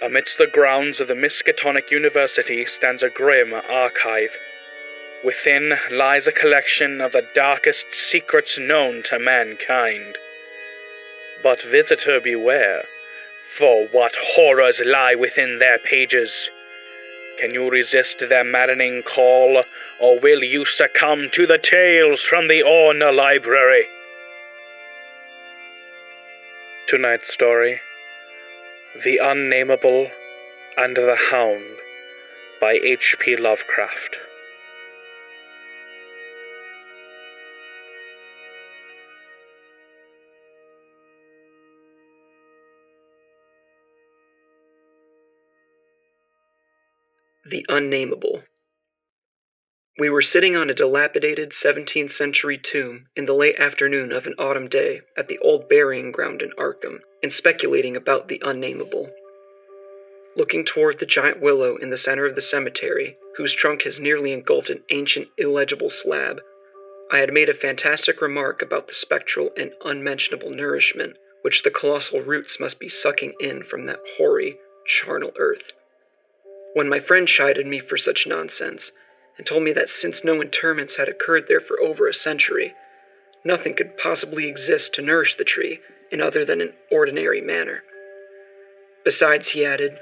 Amidst the grounds of the Miskatonic University stands a grim archive. Within lies a collection of the darkest secrets known to mankind. But visitor beware, for what horrors lie within their pages. Can you resist their maddening call, or will you succumb to the tales from the Orne Library? Tonight's story The Unnameable and the Hound by H.P. Lovecraft. The Unnameable. We were sitting on a dilapidated 17th century tomb in the late afternoon of an autumn day at the old burying ground in Arkham and speculating about the unnameable. Looking toward the giant willow in the center of the cemetery, whose trunk has nearly engulfed an ancient, illegible slab, I had made a fantastic remark about the spectral and unmentionable nourishment which the colossal roots must be sucking in from that hoary, charnel earth. When my friend chided me for such nonsense, and told me that since no interments had occurred there for over a century, nothing could possibly exist to nourish the tree in other than an ordinary manner. Besides, he added,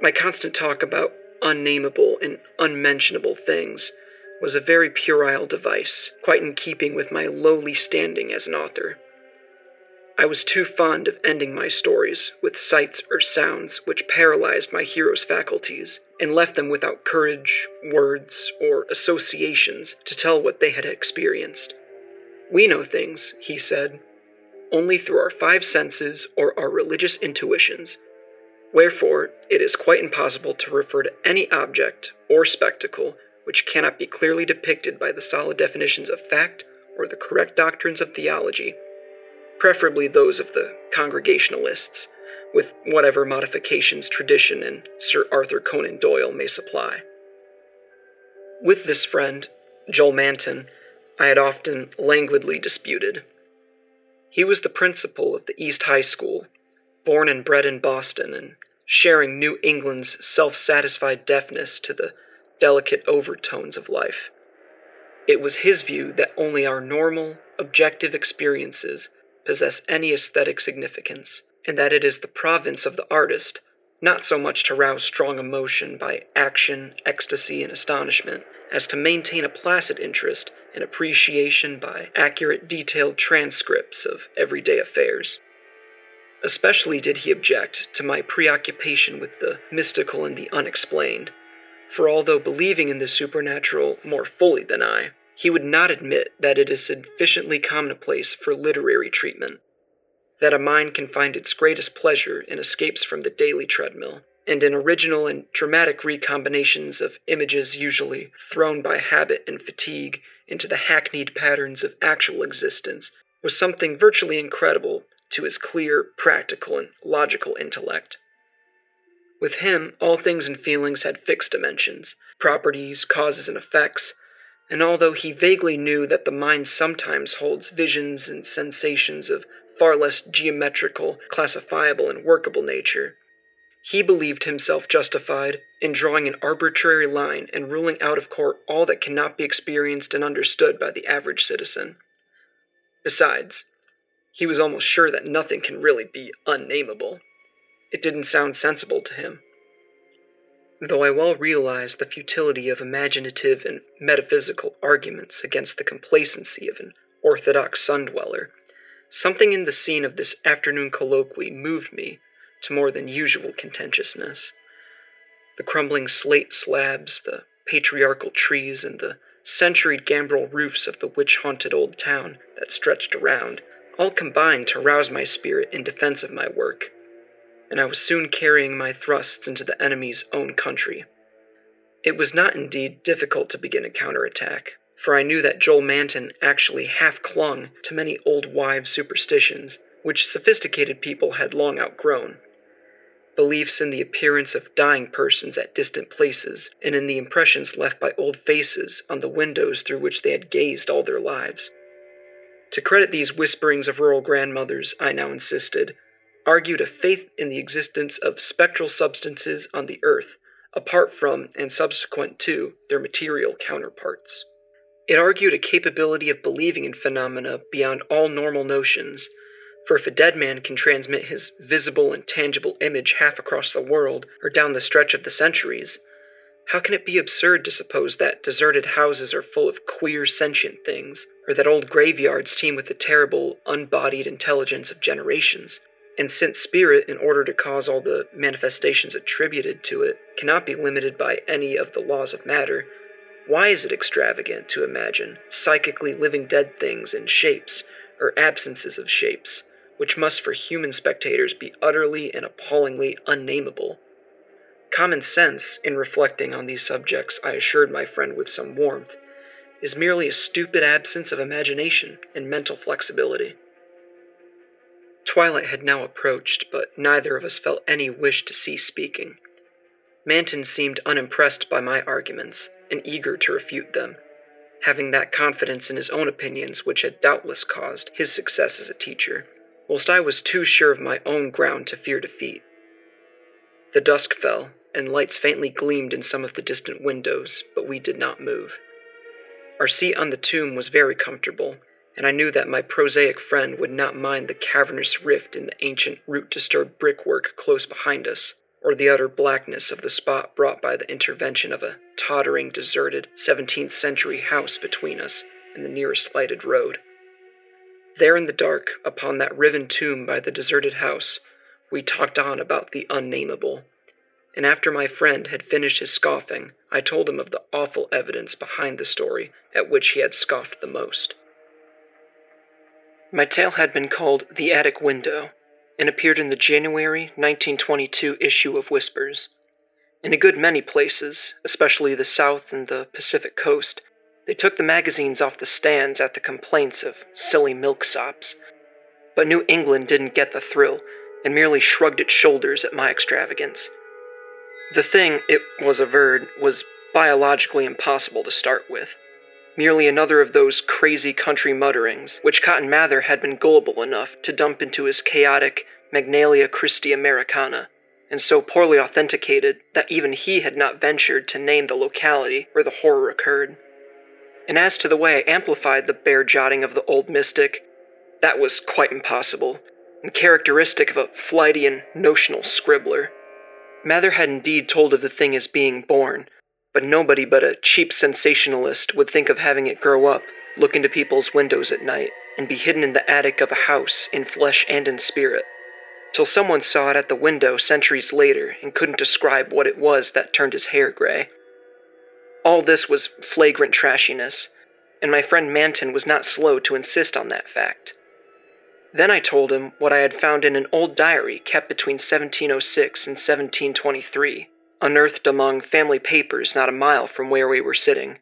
my constant talk about unnameable and unmentionable things was a very puerile device, quite in keeping with my lowly standing as an author. I was too fond of ending my stories with sights or sounds which paralyzed my hero's faculties and left them without courage, words, or associations to tell what they had experienced. We know things, he said, only through our five senses or our religious intuitions. Wherefore, it is quite impossible to refer to any object or spectacle which cannot be clearly depicted by the solid definitions of fact or the correct doctrines of theology preferably those of the Congregationalists, with whatever modifications tradition and Sir Arthur Conan Doyle may supply. With this friend, Joel Manton, I had often languidly disputed. He was the principal of the East High School, born and bred in Boston, and sharing New England's self satisfied deafness to the delicate overtones of life. It was his view that only our normal, objective experiences possess any aesthetic significance, and that it is the province of the artist not so much to rouse strong emotion by action, ecstasy, and astonishment, as to maintain a placid interest and appreciation by accurate, detailed transcripts of everyday affairs. Especially did he object to my preoccupation with the mystical and the unexplained, for although believing in the supernatural more fully than I, he would not admit that it is sufficiently commonplace for literary treatment, that a mind can find its greatest pleasure in escapes from the daily treadmill, and in original and dramatic recombinations of images usually thrown by habit and fatigue into the hackneyed patterns of actual existence was something virtually incredible to his clear, practical, and logical intellect. With him, all things and feelings had fixed dimensions, properties, causes, and effects, and although he vaguely knew that the mind sometimes holds visions and sensations of far less geometrical, classifiable, and workable nature, he believed himself justified in drawing an arbitrary line and ruling out of court all that cannot be experienced and understood by the average citizen. Besides, he was almost sure that nothing can really be unnameable. It didn't sound sensible to him. Though I well realized the futility of imaginative and metaphysical arguments against the complacency of an orthodox sun dweller, something in the scene of this afternoon colloquy moved me to more than usual contentiousness. The crumbling slate slabs, the patriarchal trees, and the centuried gambrel roofs of the witch haunted old town that stretched around all combined to rouse my spirit in defense of my work and I was soon carrying my thrusts into the enemy's own country. It was not indeed difficult to begin a counterattack, for I knew that Joel Manton actually half clung to many old wives' superstitions, which sophisticated people had long outgrown. Beliefs in the appearance of dying persons at distant places, and in the impressions left by old faces on the windows through which they had gazed all their lives. To credit these whisperings of rural grandmothers, I now insisted, argued a faith in the existence of spectral substances on the Earth, apart from and subsequent to their material counterparts. It argued a capability of believing in phenomena beyond all normal notions, for if a dead man can transmit his visible and tangible image half across the world or down the stretch of the centuries, how can it be absurd to suppose that deserted houses are full of queer sentient things, or that old graveyards teem with the terrible, unbodied intelligence of generations? And since spirit, in order to cause all the manifestations attributed to it, cannot be limited by any of the laws of matter, why is it extravagant to imagine psychically living dead things in shapes, or absences of shapes, which must for human spectators be utterly and appallingly unnameable? Common sense, in reflecting on these subjects, I assured my friend with some warmth, is merely a stupid absence of imagination and mental flexibility. Twilight had now approached, but neither of us felt any wish to cease speaking. Manton seemed unimpressed by my arguments and eager to refute them, having that confidence in his own opinions which had doubtless caused his success as a teacher, whilst I was too sure of my own ground to fear defeat. The dusk fell, and lights faintly gleamed in some of the distant windows, but we did not move. Our seat on the tomb was very comfortable, and I knew that my prosaic friend would not mind the cavernous rift in the ancient, root disturbed brickwork close behind us, or the utter blackness of the spot brought by the intervention of a tottering, deserted 17th century house between us and the nearest lighted road. There in the dark, upon that riven tomb by the deserted house, we talked on about the unnameable. And after my friend had finished his scoffing, I told him of the awful evidence behind the story at which he had scoffed the most. My tale had been called The Attic Window and appeared in the January 1922 issue of Whispers. In a good many places, especially the South and the Pacific Coast, they took the magazines off the stands at the complaints of silly milksops. But New England didn't get the thrill and merely shrugged its shoulders at my extravagance. The thing, it was averred, was biologically impossible to start with merely another of those crazy country mutterings which Cotton Mather had been gullible enough to dump into his chaotic Magnalia Christi Americana, and so poorly authenticated that even he had not ventured to name the locality where the horror occurred. And as to the way I amplified the bare jotting of the old mystic, that was quite impossible, and characteristic of a flighty and notional scribbler. Mather had indeed told of the thing as being born, but nobody but a cheap sensationalist would think of having it grow up, look into people's windows at night, and be hidden in the attic of a house in flesh and in spirit. Till someone saw it at the window centuries later and couldn't describe what it was that turned his hair gray. All this was flagrant trashiness, and my friend Manton was not slow to insist on that fact. Then I told him what I had found in an old diary kept between 1706 and 1723 unearthed among family papers not a mile from where we were sitting.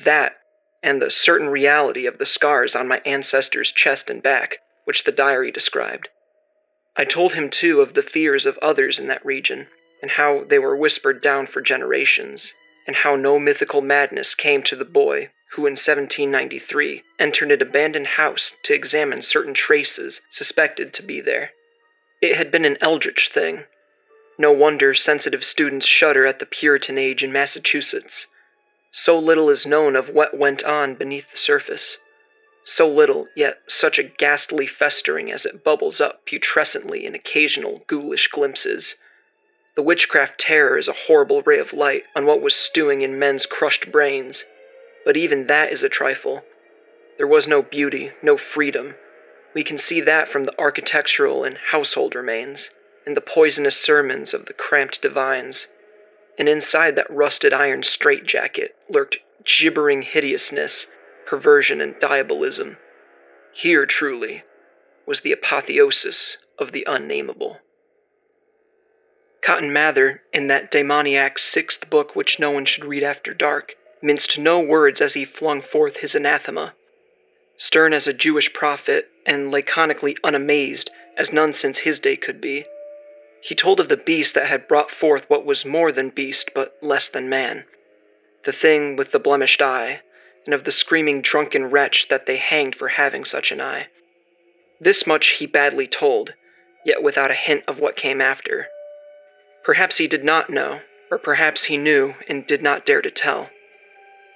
That, and the certain reality of the scars on my ancestor's chest and back, which the diary described. I told him, too, of the fears of others in that region, and how they were whispered down for generations, and how no mythical madness came to the boy who in 1793 entered an abandoned house to examine certain traces suspected to be there. It had been an eldritch thing, no wonder sensitive students shudder at the Puritan age in Massachusetts. So little is known of what went on beneath the surface. So little, yet such a ghastly festering as it bubbles up putrescently in occasional ghoulish glimpses. The witchcraft terror is a horrible ray of light on what was stewing in men's crushed brains, but even that is a trifle. There was no beauty, no freedom. We can see that from the architectural and household remains and the poisonous sermons of the cramped divines. And inside that rusted iron straitjacket lurked gibbering hideousness, perversion, and diabolism. Here, truly, was the apotheosis of the unnameable. Cotton Mather, in that demoniac sixth book which no one should read after dark, minced no words as he flung forth his anathema. Stern as a Jewish prophet, and laconically unamazed as none since his day could be, he told of the beast that had brought forth what was more than beast but less than man, the thing with the blemished eye, and of the screaming drunken wretch that they hanged for having such an eye. This much he badly told, yet without a hint of what came after. Perhaps he did not know, or perhaps he knew and did not dare to tell.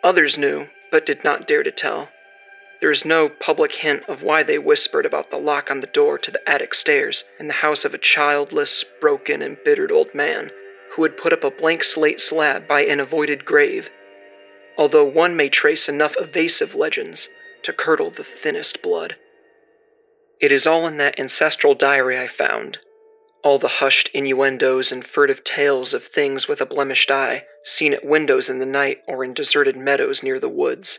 Others knew, but did not dare to tell. There is no public hint of why they whispered about the lock on the door to the attic stairs in the house of a childless, broken, embittered old man who had put up a blank slate slab by an avoided grave, although one may trace enough evasive legends to curdle the thinnest blood. It is all in that ancestral diary I found, all the hushed innuendos and furtive tales of things with a blemished eye, seen at windows in the night or in deserted meadows near the woods.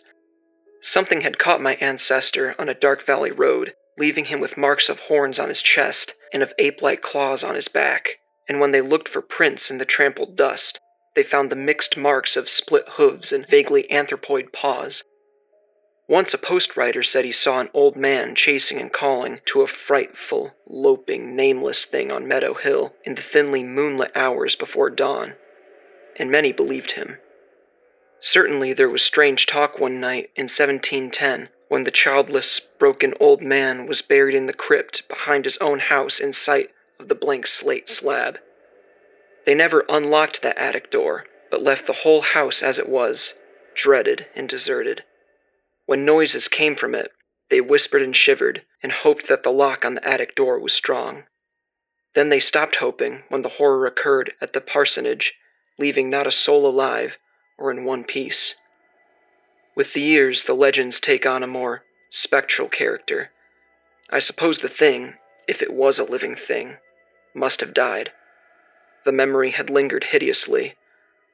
Something had caught my ancestor on a dark valley road, leaving him with marks of horns on his chest and of ape like claws on his back, and when they looked for prints in the trampled dust, they found the mixed marks of split hooves and vaguely anthropoid paws. Once a post rider said he saw an old man chasing and calling to a frightful, loping, nameless thing on Meadow Hill in the thinly moonlit hours before dawn, and many believed him. Certainly there was strange talk one night in 1710 when the childless, broken old man was buried in the crypt behind his own house in sight of the blank slate slab. They never unlocked that attic door, but left the whole house as it was, dreaded and deserted. When noises came from it, they whispered and shivered and hoped that the lock on the attic door was strong. Then they stopped hoping when the horror occurred at the parsonage, leaving not a soul alive or in one piece. With the years, the legends take on a more spectral character. I suppose the thing, if it was a living thing, must have died. The memory had lingered hideously,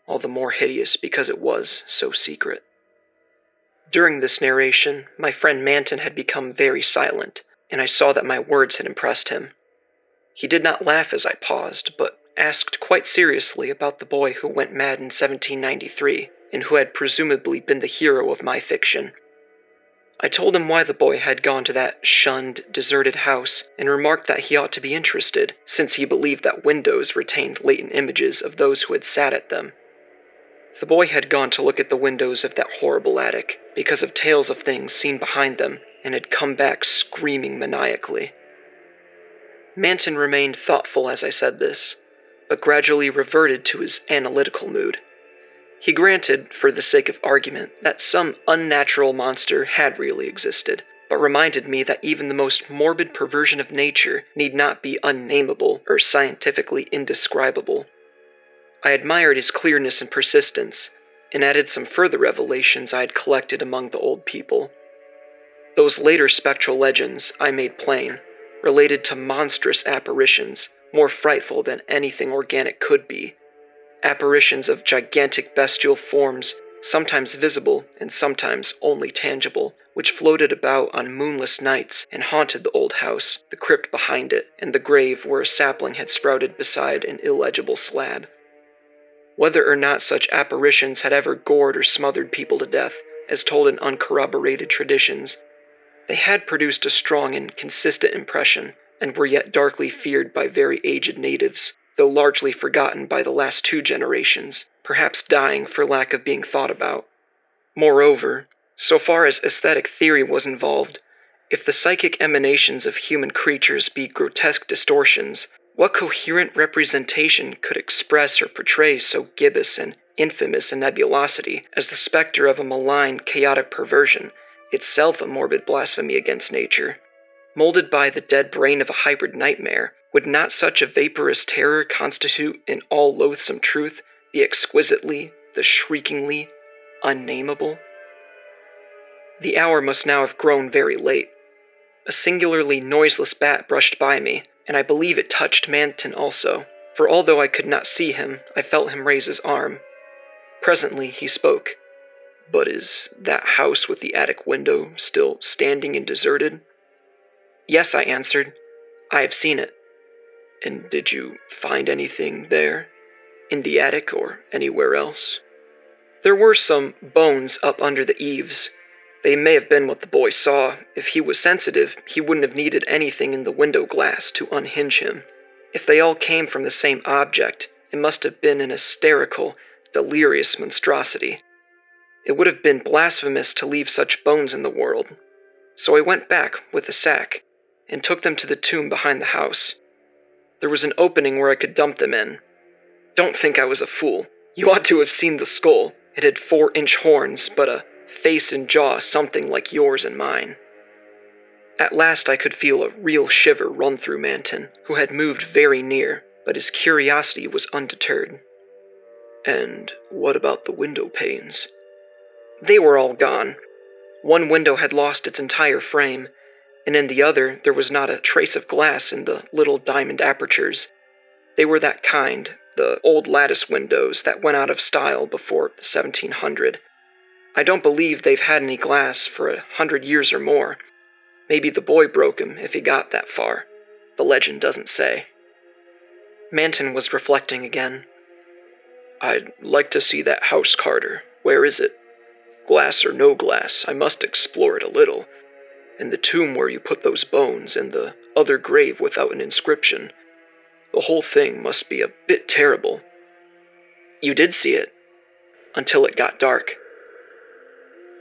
all the more hideous because it was so secret. During this narration, my friend Manton had become very silent, and I saw that my words had impressed him. He did not laugh as I paused, but asked quite seriously about the boy who went mad in 1793 and who had presumably been the hero of my fiction. I told him why the boy had gone to that shunned, deserted house and remarked that he ought to be interested, since he believed that windows retained latent images of those who had sat at them. The boy had gone to look at the windows of that horrible attic because of tales of things seen behind them and had come back screaming maniacally. Manton remained thoughtful as I said this, but gradually reverted to his analytical mood. He granted, for the sake of argument, that some unnatural monster had really existed, but reminded me that even the most morbid perversion of nature need not be unnameable or scientifically indescribable. I admired his clearness and persistence, and added some further revelations I had collected among the old people. Those later spectral legends, I made plain, related to monstrous apparitions more frightful than anything organic could be. Apparitions of gigantic bestial forms, sometimes visible and sometimes only tangible, which floated about on moonless nights and haunted the old house, the crypt behind it, and the grave where a sapling had sprouted beside an illegible slab. Whether or not such apparitions had ever gored or smothered people to death, as told in uncorroborated traditions, they had produced a strong and consistent impression, and were yet darkly feared by very aged natives, though largely forgotten by the last two generations, perhaps dying for lack of being thought about. Moreover, so far as aesthetic theory was involved, if the psychic emanations of human creatures be grotesque distortions, what coherent representation could express or portray so gibbous and infamous a nebulosity as the specter of a malign, chaotic perversion, itself a morbid blasphemy against nature? molded by the dead brain of a hybrid nightmare, would not such a vaporous terror constitute in all loathsome truth the exquisitely, the shriekingly, unnameable? The hour must now have grown very late. A singularly noiseless bat brushed by me, and I believe it touched Manton also, for although I could not see him, I felt him raise his arm. Presently he spoke. But is that house with the attic window still standing and deserted? Yes, I answered. I have seen it. And did you find anything there? In the attic or anywhere else? There were some bones up under the eaves. They may have been what the boy saw. If he was sensitive, he wouldn't have needed anything in the window glass to unhinge him. If they all came from the same object, it must have been an hysterical, delirious monstrosity. It would have been blasphemous to leave such bones in the world. So I went back with the sack and took them to the tomb behind the house. There was an opening where I could dump them in. Don't think I was a fool. You ought to have seen the skull. It had four inch horns, but a face and jaw something like yours and mine. At last I could feel a real shiver run through Manton, who had moved very near, but his curiosity was undeterred. And what about the window panes? They were all gone. One window had lost its entire frame, and in the other there was not a trace of glass in the little diamond apertures. They were that kind, the old lattice windows that went out of style before 1700. I don't believe they've had any glass for a hundred years or more. Maybe the boy broke 'em if he got that far. The legend doesn't say. Manton was reflecting again. I'd like to see that house, Carter. Where is it? Glass or no glass, I must explore it a little. And the tomb where you put those bones, and the other grave without an inscription. The whole thing must be a bit terrible. You did see it. Until it got dark.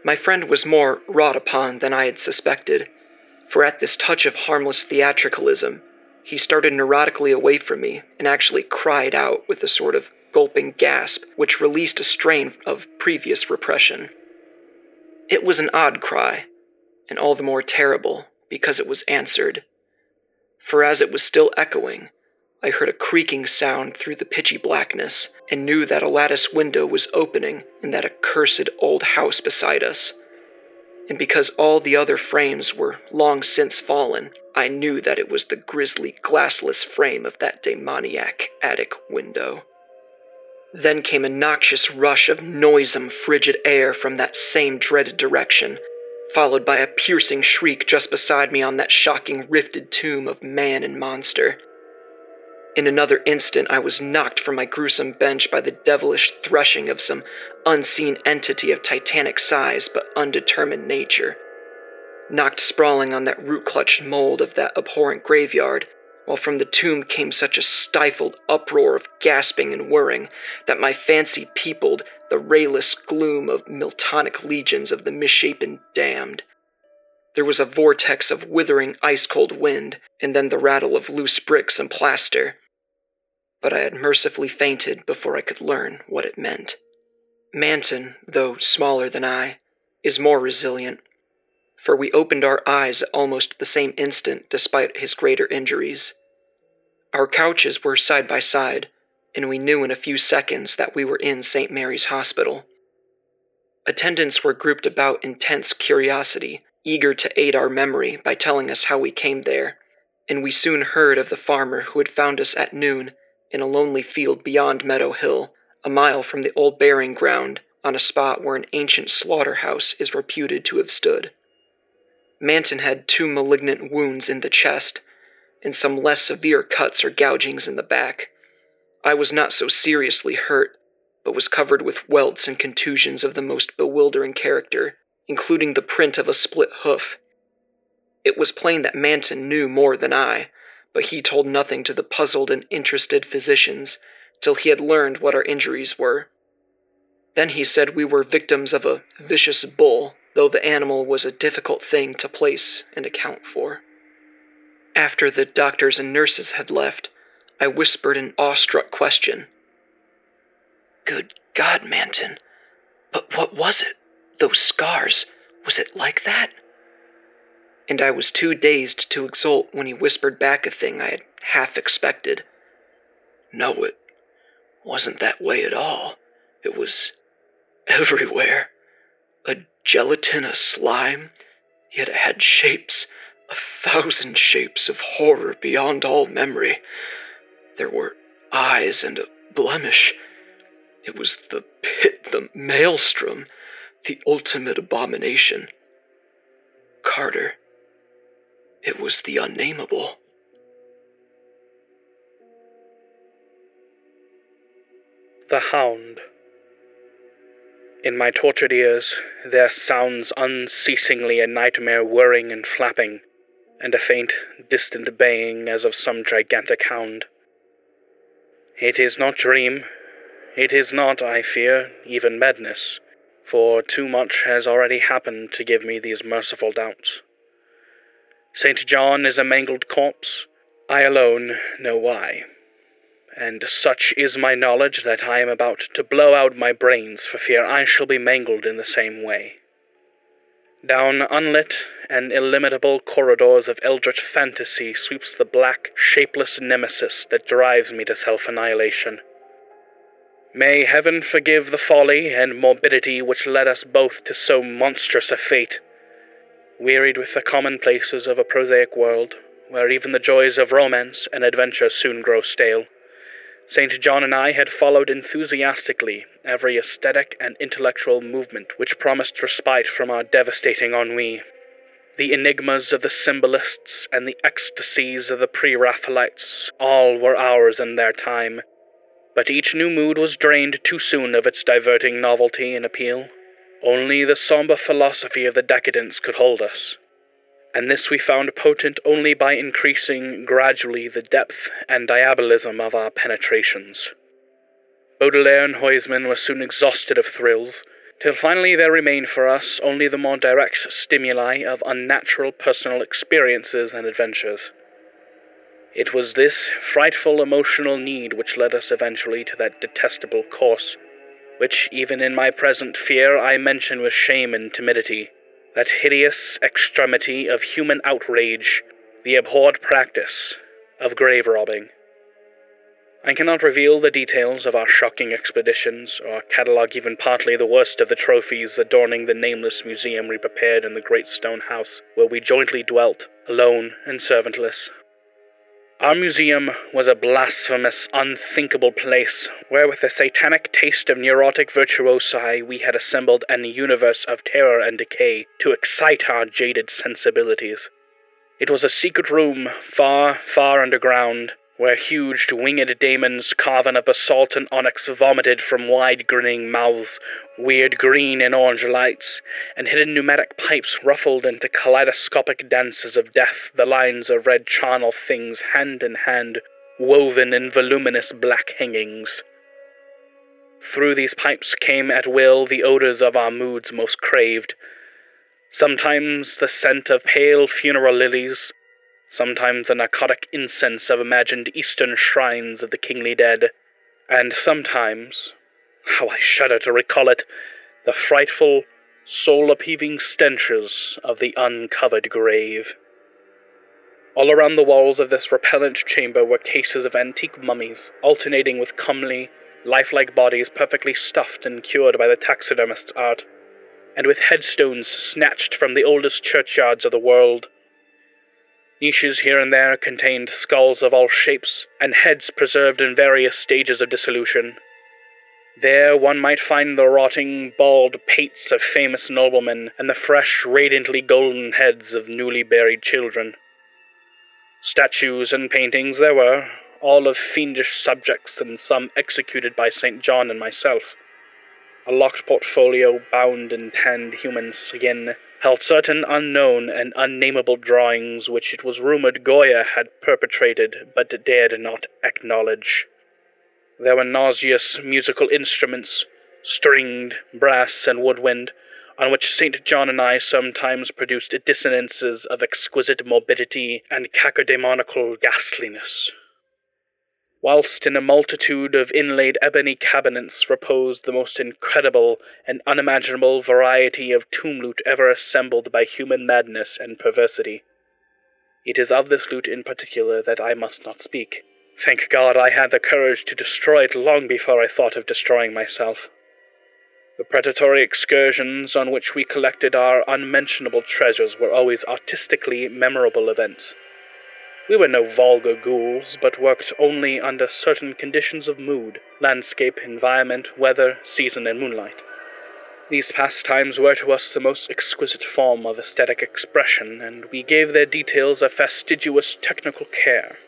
My friend was more wrought upon than I had suspected, for at this touch of harmless theatricalism, he started neurotically away from me and actually cried out with a sort of gulping gasp which released a strain of previous repression. It was an odd cry, and all the more terrible because it was answered. For as it was still echoing, I heard a creaking sound through the pitchy blackness and knew that a lattice window was opening in that accursed old house beside us. And because all the other frames were long since fallen, I knew that it was the grisly glassless frame of that demoniac attic window. Then came a noxious rush of noisome, frigid air from that same dreaded direction, followed by a piercing shriek just beside me on that shocking rifted tomb of man and monster. In another instant, I was knocked from my gruesome bench by the devilish threshing of some unseen entity of titanic size but undetermined nature. Knocked sprawling on that root clutched mold of that abhorrent graveyard, while from the tomb came such a stifled uproar of gasping and whirring that my fancy peopled the rayless gloom of Miltonic legions of the misshapen damned. There was a vortex of withering ice cold wind, and then the rattle of loose bricks and plaster. But I had mercifully fainted before I could learn what it meant. Manton, though smaller than I, is more resilient, for we opened our eyes at almost the same instant despite his greater injuries. Our couches were side by side, and we knew in a few seconds that we were in St. Mary's Hospital. Attendants were grouped about in tense curiosity eager to aid our memory by telling us how we came there, and we soon heard of the farmer who had found us at noon in a lonely field beyond Meadow Hill, a mile from the old burying ground, on a spot where an ancient slaughterhouse is reputed to have stood. Manton had two malignant wounds in the chest, and some less severe cuts or gougings in the back. I was not so seriously hurt, but was covered with welts and contusions of the most bewildering character, including the print of a split hoof. It was plain that Manton knew more than I, but he told nothing to the puzzled and interested physicians till he had learned what our injuries were. Then he said we were victims of a vicious bull, though the animal was a difficult thing to place and account for. After the doctors and nurses had left, I whispered an awestruck question. Good God, Manton, but what was it? Those scars, was it like that? And I was too dazed to exult when he whispered back a thing I had half expected. No, it wasn't that way at all. It was everywhere. A gelatinous slime, yet it had shapes, a thousand shapes of horror beyond all memory. There were eyes and a blemish. It was the pit, the maelstrom the ultimate abomination. Carter. It was the unnameable. The Hound. In my tortured ears, there sounds unceasingly a nightmare whirring and flapping, and a faint, distant baying as of some gigantic hound. It is not dream. It is not, I fear, even madness for too much has already happened to give me these merciful doubts. St. John is a mangled corpse, I alone know why. And such is my knowledge that I am about to blow out my brains for fear I shall be mangled in the same way. Down unlit and illimitable corridors of eldritch fantasy sweeps the black, shapeless nemesis that drives me to self annihilation. May heaven forgive the folly and morbidity which led us both to so monstrous a fate. Wearied with the commonplaces of a prosaic world, where even the joys of romance and adventure soon grow stale, St. John and I had followed enthusiastically every aesthetic and intellectual movement which promised respite from our devastating ennui. The enigmas of the symbolists and the ecstasies of the pre Raphaelites all were ours in their time, but each new mood was drained too soon of its diverting novelty and appeal. Only the somber philosophy of the decadents could hold us and this we found potent only by increasing gradually the depth and diabolism of our penetrations. Baudelaire and Huysmans were soon exhausted of thrills, till finally there remained for us only the more direct stimuli of unnatural personal experiences and adventures. It was this frightful emotional need which led us eventually to that detestable course, which, even in my present fear, I mention with shame and timidity that hideous extremity of human outrage, the abhorred practice of grave robbing. I cannot reveal the details of our shocking expeditions, or catalogue even partly the worst of the trophies adorning the nameless museum we prepared in the great stone house where we jointly dwelt, alone and servantless. Our museum was a blasphemous, unthinkable place where, with a satanic taste of neurotic virtuosi, we had assembled an universe of terror and decay to excite our jaded sensibilities. It was a secret room, far, far underground, where huge winged daemons carven of basalt and onyx vomited from wide grinning mouths, weird green and orange lights, and hidden pneumatic pipes ruffled into kaleidoscopic dances of death the lines of red charnel things hand in hand, woven in voluminous black hangings. Through these pipes came at will the odors of our moods most craved. Sometimes the scent of pale funeral lilies, sometimes a narcotic incense of imagined eastern shrines of the kingly dead, and sometimes, how I shudder to recall it, the frightful, soul upheaving stenches of the uncovered grave. All around the walls of this repellent chamber were cases of antique mummies, alternating with comely, lifelike bodies perfectly stuffed and cured by the taxidermist's art, and with headstones snatched from the oldest churchyards of the world. Niches here and there contained skulls of all shapes, and heads preserved in various stages of dissolution. There one might find the rotting, bald pates of famous noblemen, and the fresh, radiantly golden heads of newly buried children. Statues and paintings there were, all of fiendish subjects, and some executed by St. John and myself. A locked portfolio bound in tanned human skin held certain unknown and unnameable drawings which it was rumored Goya had perpetrated but dared not acknowledge. There were nauseous musical instruments, stringed, brass, and woodwind, on which St. John and I sometimes produced dissonances of exquisite morbidity and cacodemoniacal ghastliness whilst in a multitude of inlaid ebony cabinets reposed the most incredible and unimaginable variety of tomb loot ever assembled by human madness and perversity. It is of this loot in particular that I must not speak. Thank God I had the courage to destroy it long before I thought of destroying myself. The predatory excursions on which we collected our unmentionable treasures were always artistically memorable events. We were no vulgar ghouls, but worked only under certain conditions of mood landscape, environment, weather, season, and moonlight. These pastimes were to us the most exquisite form of aesthetic expression, and we gave their details a fastidious technical care.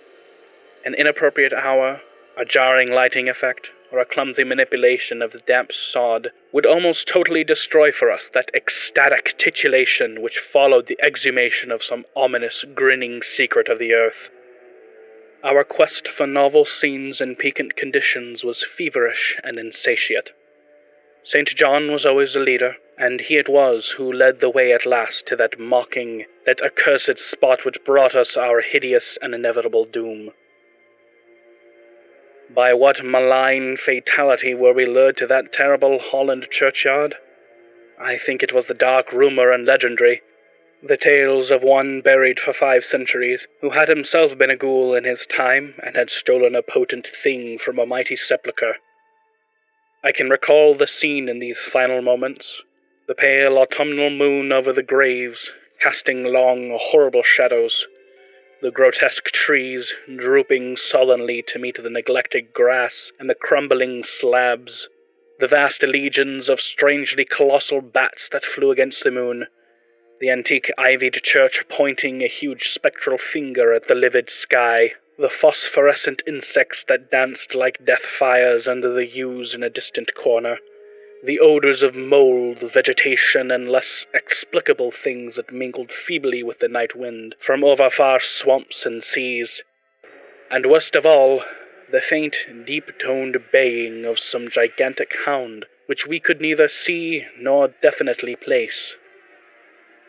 An inappropriate hour, a jarring lighting effect, or a clumsy manipulation of the damp sod would almost totally destroy for us that ecstatic titillation which followed the exhumation of some ominous, grinning secret of the earth. Our quest for novel scenes and piquant conditions was feverish and insatiate. St. John was always the leader, and he it was who led the way at last to that mocking, that accursed spot which brought us our hideous and inevitable doom. By what malign fatality were we lured to that terrible Holland churchyard? I think it was the dark rumour and legendary, the tales of one buried for five centuries, who had himself been a ghoul in his time and had stolen a potent thing from a mighty sepulchre. I can recall the scene in these final moments the pale autumnal moon over the graves, casting long, horrible shadows, the grotesque trees drooping sullenly to meet the neglected grass and the crumbling slabs, the vast legions of strangely colossal bats that flew against the moon, the antique ivied church pointing a huge spectral finger at the livid sky, the phosphorescent insects that danced like death fires under the yews in a distant corner, the odors of mold, vegetation, and less explicable things that mingled feebly with the night wind from over far swamps and seas, and worst of all, the faint, deep toned baying of some gigantic hound which we could neither see nor definitely place.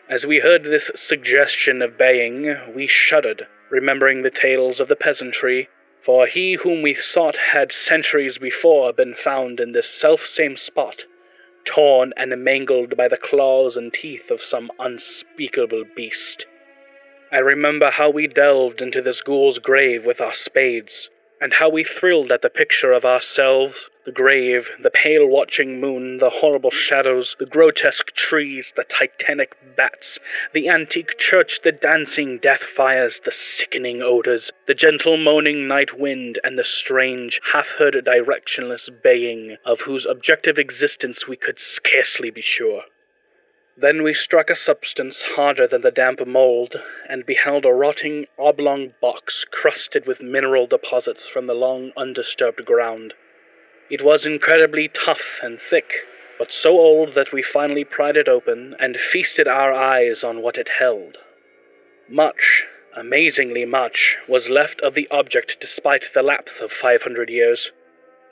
As we heard this suggestion of baying, we shuddered remembering the tales of the peasantry, for he whom we sought had centuries before been found in this self-same spot, torn and mangled by the claws and teeth of some unspeakable beast. I remember how we delved into this ghoul's grave with our spades, and how we thrilled at the picture of ourselves, the grave, the pale watching moon, the horrible shadows, the grotesque trees, the titanic bats, the antique church, the dancing death fires, the sickening odors, the gentle moaning night wind, and the strange, half heard directionless baying of whose objective existence we could scarcely be sure. Then we struck a substance harder than the damp mold, and beheld a rotting oblong box crusted with mineral deposits from the long undisturbed ground. It was incredibly tough and thick, but so old that we finally pried it open and feasted our eyes on what it held. Much, amazingly much, was left of the object despite the lapse of five hundred years.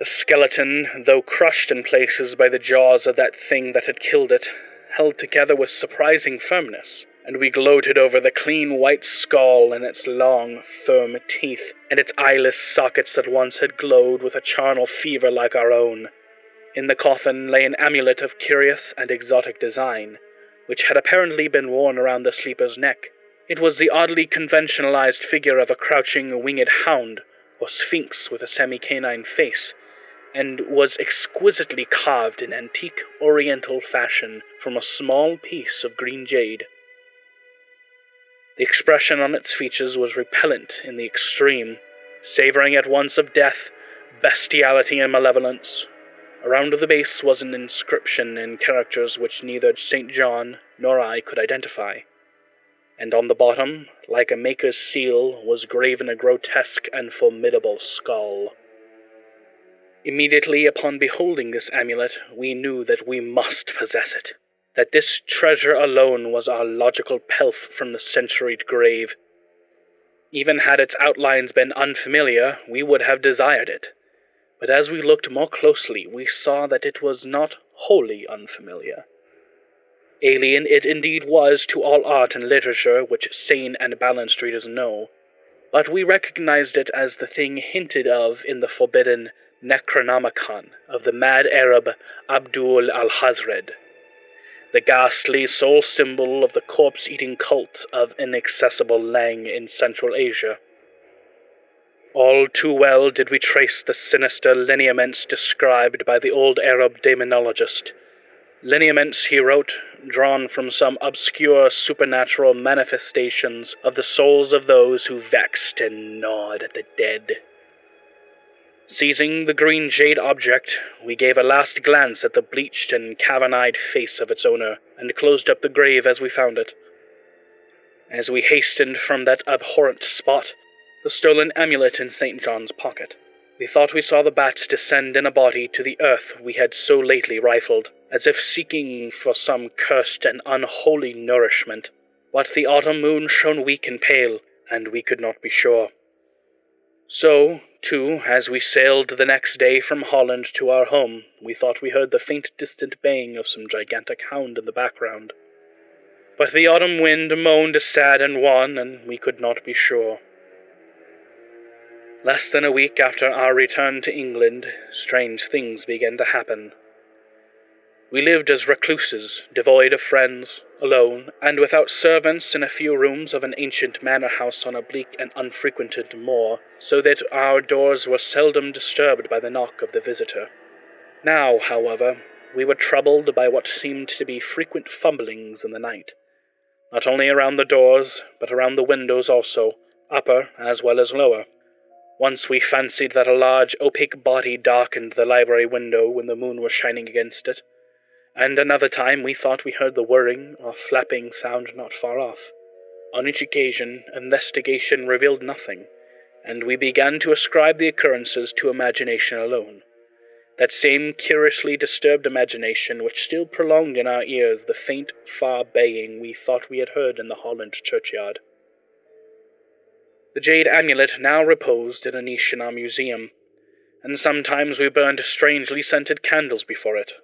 The skeleton, though crushed in places by the jaws of that thing that had killed it, held together with surprising firmness, and we gloated over the clean white skull and its long, firm teeth, and its eyeless sockets that once had glowed with a charnel fever like our own. In the coffin lay an amulet of curious and exotic design, which had apparently been worn around the sleeper's neck. It was the oddly conventionalized figure of a crouching winged hound, or sphinx with a semi canine face, and was exquisitely carved in antique oriental fashion from a small piece of green jade. The expression on its features was repellent in the extreme, savoring at once of death, bestiality, and malevolence. Around the base was an inscription in characters which neither St. John nor I could identify. And on the bottom, like a maker's seal, was graven a grotesque and formidable skull. Immediately upon beholding this amulet, we knew that we must possess it, that this treasure alone was our logical pelf from the centuried grave. Even had its outlines been unfamiliar, we would have desired it. But as we looked more closely, we saw that it was not wholly unfamiliar. Alien it indeed was to all art and literature which sane and balanced readers know, but we recognized it as the thing hinted of in the forbidden Necronomicon of the mad Arab Abdul Alhazred, the ghastly sole symbol of the corpse eating cult of inaccessible Leng in Central Asia. All too well did we trace the sinister lineaments described by the old Arab demonologist. Lineaments, he wrote, drawn from some obscure supernatural manifestations of the souls of those who vexed and gnawed at the dead. Seizing the green jade object, we gave a last glance at the bleached and cavern-eyed face of its owner, and closed up the grave as we found it. As we hastened from that abhorrent spot, the stolen amulet in St. John's pocket, we thought we saw the bats descend in a body to the earth we had so lately rifled, as if seeking for some cursed and unholy nourishment. But the autumn moon shone weak and pale, and we could not be sure. So, too, as we sailed the next day from Holland to our home, we thought we heard the faint distant baying of some gigantic hound in the background. But the autumn wind moaned sad and wan, and we could not be sure. Less than a week after our return to England, strange things began to happen. We lived as recluses, devoid of friends, alone, and without servants in a few rooms of an ancient manor house on a bleak and unfrequented moor, so that our doors were seldom disturbed by the knock of the visitor. Now, however, we were troubled by what seemed to be frequent fumblings in the night, not only around the doors, but around the windows also, upper as well as lower. Once we fancied that a large opaque body darkened the library window when the moon was shining against it and another time we thought we heard the whirring or flapping sound not far off. On each occasion, investigation revealed nothing, and we began to ascribe the occurrences to imagination alone. That same curiously disturbed imagination which still prolonged in our ears the faint, far baying we thought we had heard in the Holland churchyard. The jade amulet now reposed in a niche in our museum, and sometimes we burned strangely scented candles before it,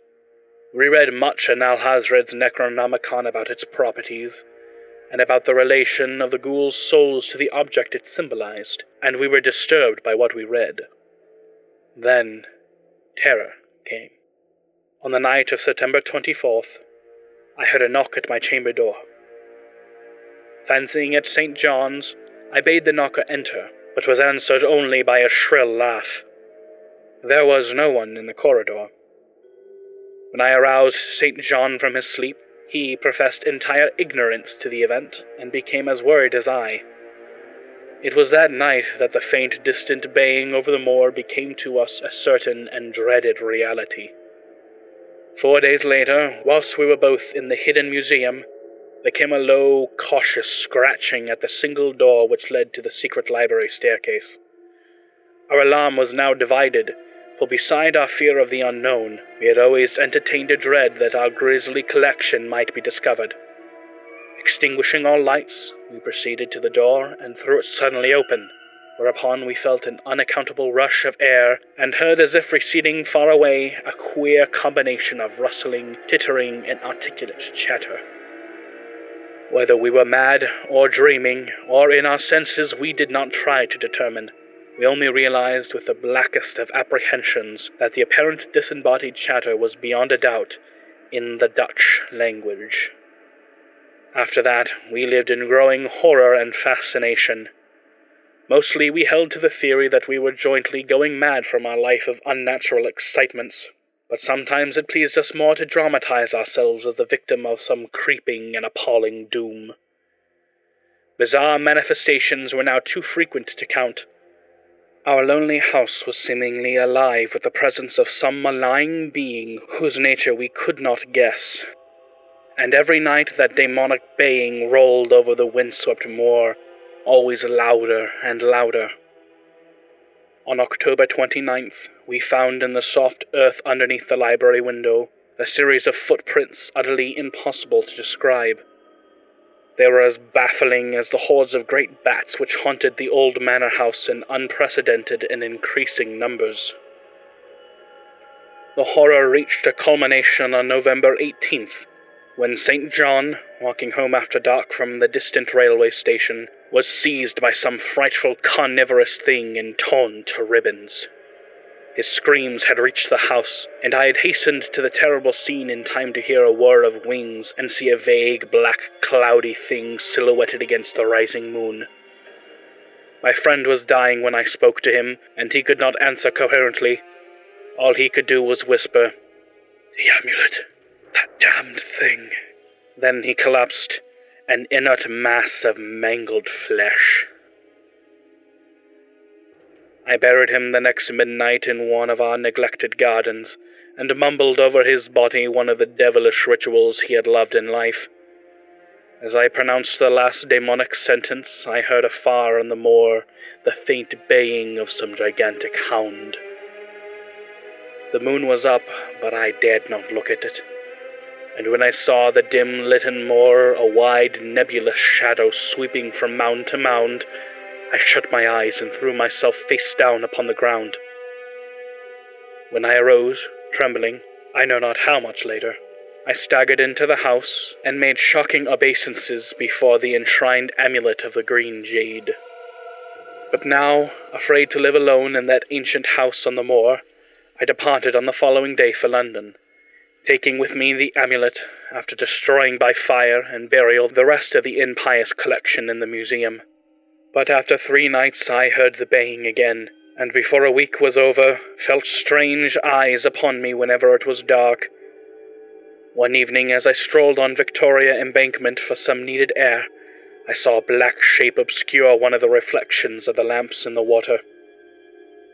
we read much in Al Alhazred's Necronomicon about its properties, and about the relation of the ghoul's souls to the object it symbolized, and we were disturbed by what we read. Then, terror came. On the night of September 24th, I heard a knock at my chamber door. Fancying it St. John's, I bade the knocker enter, but was answered only by a shrill laugh. There was no one in the corridor. When I aroused St. John from his sleep, he professed entire ignorance to the event and became as worried as I. It was that night that the faint, distant baying over the moor became to us a certain and dreaded reality. Four days later, whilst we were both in the hidden museum, there came a low, cautious scratching at the single door which led to the secret library staircase. Our alarm was now divided for beside our fear of the unknown, we had always entertained a dread that our grisly collection might be discovered. Extinguishing all lights, we proceeded to the door and threw it suddenly open, whereupon we felt an unaccountable rush of air and heard as if receding far away a queer combination of rustling, tittering, and articulate chatter. Whether we were mad or dreaming or in our senses, we did not try to determine we only realized with the blackest of apprehensions that the apparent disembodied chatter was beyond a doubt in the Dutch language. After that, we lived in growing horror and fascination. Mostly, we held to the theory that we were jointly going mad from our life of unnatural excitements, but sometimes it pleased us more to dramatize ourselves as the victim of some creeping and appalling doom. Bizarre manifestations were now too frequent to count, our lonely house was seemingly alive with the presence of some malign being whose nature we could not guess. And every night that demonic baying rolled over the windswept moor, always louder and louder. On October 29th, we found in the soft earth underneath the library window a series of footprints utterly impossible to describe. They were as baffling as the hordes of great bats which haunted the old manor house in unprecedented and increasing numbers. The horror reached a culmination on November 18th, when St. John, walking home after dark from the distant railway station, was seized by some frightful carnivorous thing and torn to ribbons. His screams had reached the house, and I had hastened to the terrible scene in time to hear a whir of wings and see a vague, black, cloudy thing silhouetted against the rising moon. My friend was dying when I spoke to him, and he could not answer coherently. All he could do was whisper, The amulet! That damned thing! Then he collapsed, an inert mass of mangled flesh. I buried him the next midnight in one of our neglected gardens, and mumbled over his body one of the devilish rituals he had loved in life. As I pronounced the last demonic sentence, I heard afar on the moor the faint baying of some gigantic hound. The moon was up, but I dared not look at it. And when I saw the dim litten moor, a wide nebulous shadow sweeping from mound to mound, I shut my eyes and threw myself face down upon the ground. When I arose, trembling, I know not how much later, I staggered into the house and made shocking obeisances before the enshrined amulet of the green jade. But now, afraid to live alone in that ancient house on the moor, I departed on the following day for London, taking with me the amulet after destroying by fire and burial the rest of the impious collection in the museum. But after three nights I heard the baying again, and before a week was over, felt strange eyes upon me whenever it was dark. One evening, as I strolled on Victoria Embankment for some needed air, I saw a black shape obscure one of the reflections of the lamps in the water.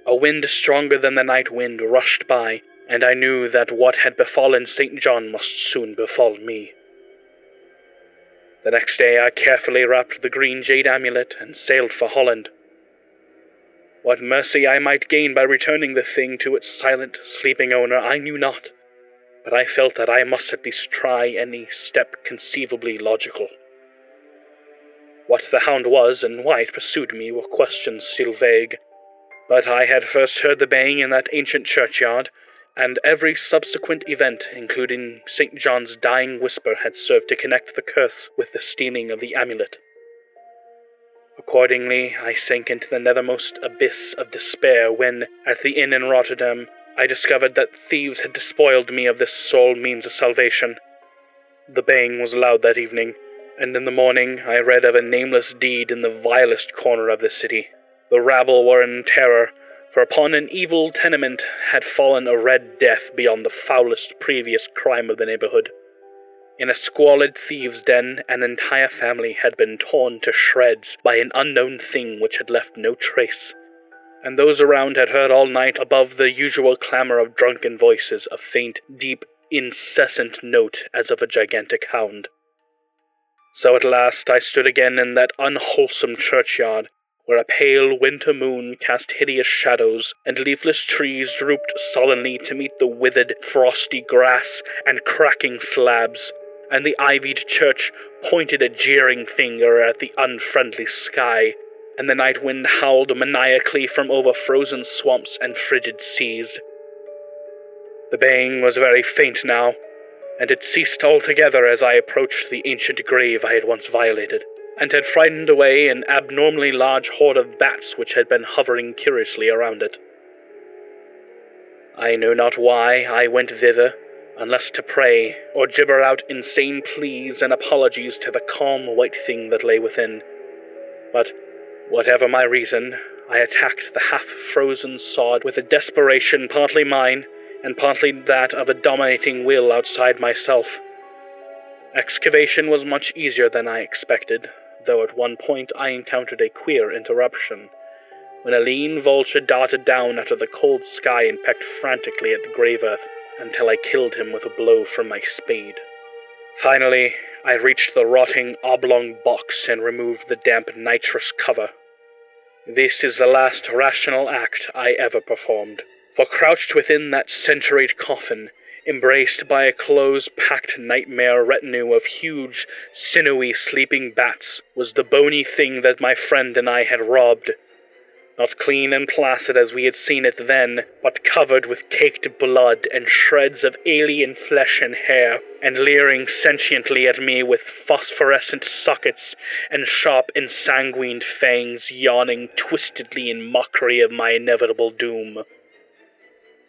A wind stronger than the night wind rushed by, and I knew that what had befallen St. John must soon befall me. The next day I carefully wrapped the green jade amulet and sailed for Holland. What mercy I might gain by returning the thing to its silent, sleeping owner I knew not, but I felt that I must at least try any step conceivably logical. What the hound was and why it pursued me were questions still vague, but I had first heard the baying in that ancient churchyard, and every subsequent event, including St. John's dying whisper, had served to connect the curse with the stealing of the amulet. Accordingly, I sank into the nethermost abyss of despair when, at the inn in Rotterdam, I discovered that thieves had despoiled me of this sole means of salvation. The baying was loud that evening, and in the morning I read of a nameless deed in the vilest corner of the city. The rabble were in terror, for upon an evil tenement had fallen a red death beyond the foulest previous crime of the neighborhood. In a squalid thieves' den, an entire family had been torn to shreds by an unknown thing which had left no trace, and those around had heard all night, above the usual clamor of drunken voices, a faint, deep, incessant note as of a gigantic hound. So at last I stood again in that unwholesome churchyard, where a pale winter moon cast hideous shadows, and leafless trees drooped sullenly to meet the withered, frosty grass and cracking slabs, and the ivied church pointed a jeering finger at the unfriendly sky, and the night wind howled maniacally from over frozen swamps and frigid seas. The baying was very faint now, and it ceased altogether as I approached the ancient grave I had once violated and had frightened away an abnormally large horde of bats which had been hovering curiously around it. I know not why I went thither, unless to pray, or gibber out insane pleas and apologies to the calm white thing that lay within. But, whatever my reason, I attacked the half frozen sod with a desperation partly mine, and partly that of a dominating will outside myself. Excavation was much easier than I expected, though at one point I encountered a queer interruption. When a lean vulture darted down out of the cold sky and pecked frantically at the grave earth until I killed him with a blow from my spade. Finally, I reached the rotting oblong box and removed the damp nitrous cover. This is the last rational act I ever performed, for crouched within that centuried coffin embraced by a close packed nightmare retinue of huge, sinewy sleeping bats, was the bony thing that my friend and I had robbed. Not clean and placid as we had seen it then, but covered with caked blood and shreds of alien flesh and hair, and leering sentiently at me with phosphorescent sockets and sharp ensanguined fangs yawning twistedly in mockery of my inevitable doom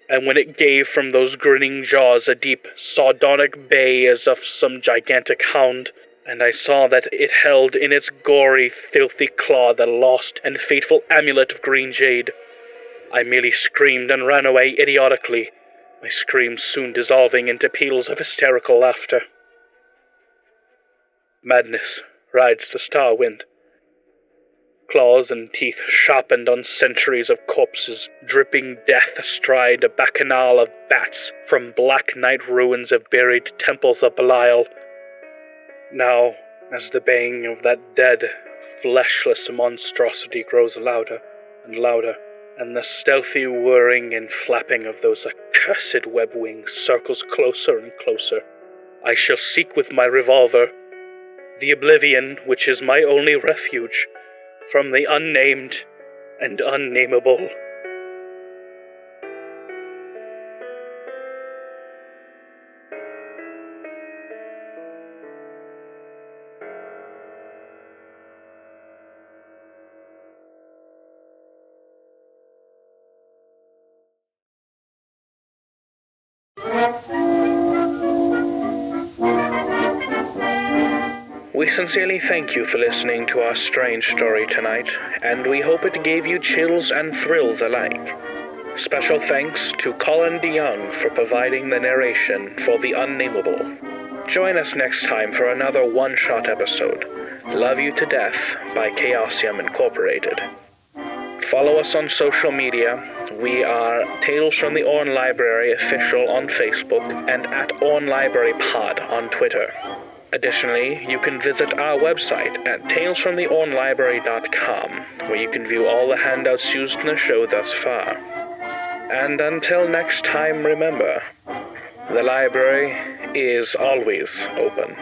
and when it gave from those grinning jaws a deep, sardonic bay as of some gigantic hound, and I saw that it held in its gory, filthy claw the lost and fateful amulet of green jade, I merely screamed and ran away idiotically, my screams soon dissolving into peals of hysterical laughter. Madness rides the star wind claws and teeth sharpened on centuries of corpses, dripping death astride a bacchanal of bats from black night ruins of buried temples of Belial. Now, as the baying of that dead, fleshless monstrosity grows louder and louder, and the stealthy whirring and flapping of those accursed web wings circles closer and closer, I shall seek with my revolver the oblivion which is my only refuge from the unnamed and unnameable. Sincerely thank you for listening to our strange story tonight, and we hope it gave you chills and thrills alike. Special thanks to Colin DeYoung for providing the narration for The Unnameable. Join us next time for another one shot episode Love You to Death by Chaosium Incorporated. Follow us on social media. We are Tales from the Orne Library official on Facebook and at Orne Library Pod on Twitter. Additionally, you can visit our website at talesfromtheornelibrary.com, where you can view all the handouts used in the show thus far. And until next time, remember the library is always open.